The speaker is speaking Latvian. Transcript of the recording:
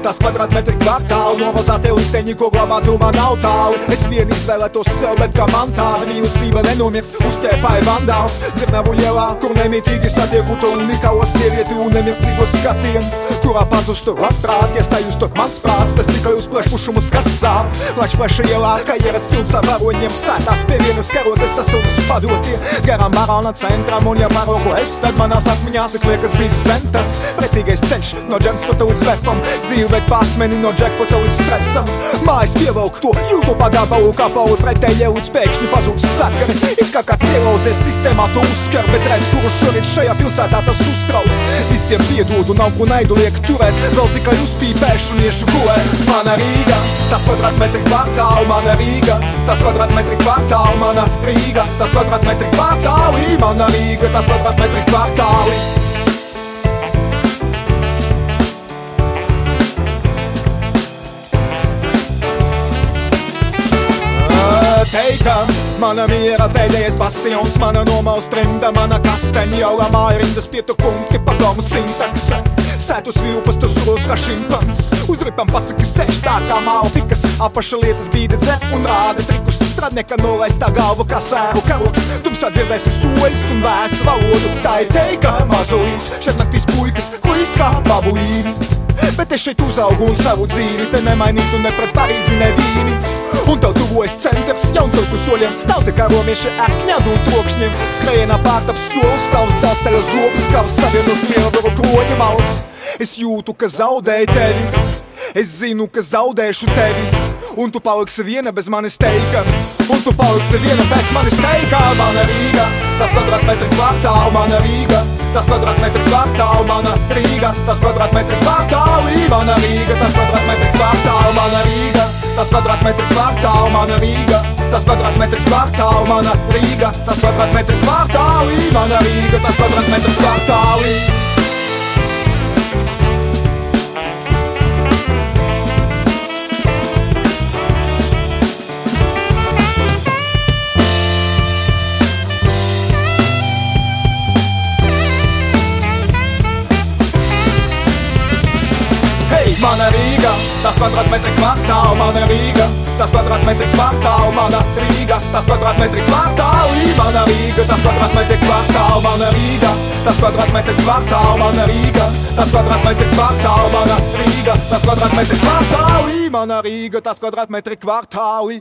kvadrātmetri kvartālu Novazāte likteņi, ko glabā tuvā nav tālu. Es vien izvēlētos sev, bet kā man tāda mīlestība nenomirs Uzķēpāja vandāls, dzirnavu ielā, kur nemitīgi satieku to unikālo sievieti un nemirstīgo skatienu. Kurā pazustu labprāt, ja sajustu mans prāts Tas tikai uz plešpušumus, kas sāp. Plač pleša ielā, kā ieras cilts ar varoņiem Sētās pie vienas karotes sasildas padotie. Garām barona centram un ja paroku es Tad manās atmiņās ir liekas bija sentas Pretīgais ceļš no džemspota līdz vefam Dzīve, bet pasmeni no džekpota līdz stresam. Mājas pievelk to, jūtu pagabalu kā pauli pretējie līdz pēkšņi pazūd sakari It kā kāds ielauzies sistēmā to uzskar Bet red, kuru šorīt šajā pilsētā tas uztrauc. Visiem piedodu, nav ko naidu liek turēt Vēl tikai uzpīpēšu niešu gulēt Mana Rīga, tas kvadrātmetri kvartāli Mana Rīga, tas kvadrātmetri kvartāli Mana Rīga, tas kvadrātmetri kvartāli Mana Rīga, tas kvadrātmetri kvartāli teika Mana miera pēdējais bastions, mana nomaus trimda, mana kasteņa jau māja rindas pietu punkti pa domu sintakse Sētus vilpas, tas uros kā šimpans. Uzripam paciki sēž tā kā malpikas Apaša lietas bīda dze un rāda trikus. Stradnieka nolaistā galva kā sēru karoks. Tumsā dzirdēsi soļus un vēsu valodu. Tā ir teika mazulīt Šeit naktīs puikas, klīst kā babuīni Bet es šeit uzaugu un savu dzīvi Te nemainītu ne pret Parīzi, ne vīni Un tev tuvojas centrs, jauncilku soļiem Stāv te kā romieši ar kņadu un trokšņiem. Skrejienā pārtaps solis, stāvs dzelzceļa zobs Kārs savienos mieru kroņa malas. Es jūtu, ka zaudēju tevi. Es zinu, ka zaudēšu tevi. Un tu paliksi viena bez manis teika. Un tu paliksi viena pēc manis teika Mana Rīga, tas kvadrātmetri kvartāli Mana Rīga, tas kvadrātmetri kvartāli Mana Rīga, tas kvadrātmetri kvartāli Mana Rīga, tas kvadrātmetri kvartāli Mana Rīga, tas kvadrātmetri kvartāli Mana Rīga, tas kvadrātmetri kvartāli Mana Rīga, tas kvadrātmetri kvartāli Mana Rīga, tas kvadrātmetri kvartāli Mana Rīga, tas kvadrātmetri kvartāli, mana Rīga, tas kvadrātmetri kvartāli, mana Rīga, tas kvadrātmetri kvartāli, mana Rīga, tas kvadrātmetri kvartāli, mana Rīga, tas kvadrātmetri kvartāli, mana Rīga, tas kvadrātmetri kvartāli, mana Rīga, tas kvadrātmetri kvartāli, mana Rīga, tas kvadrātmetri kvartāli.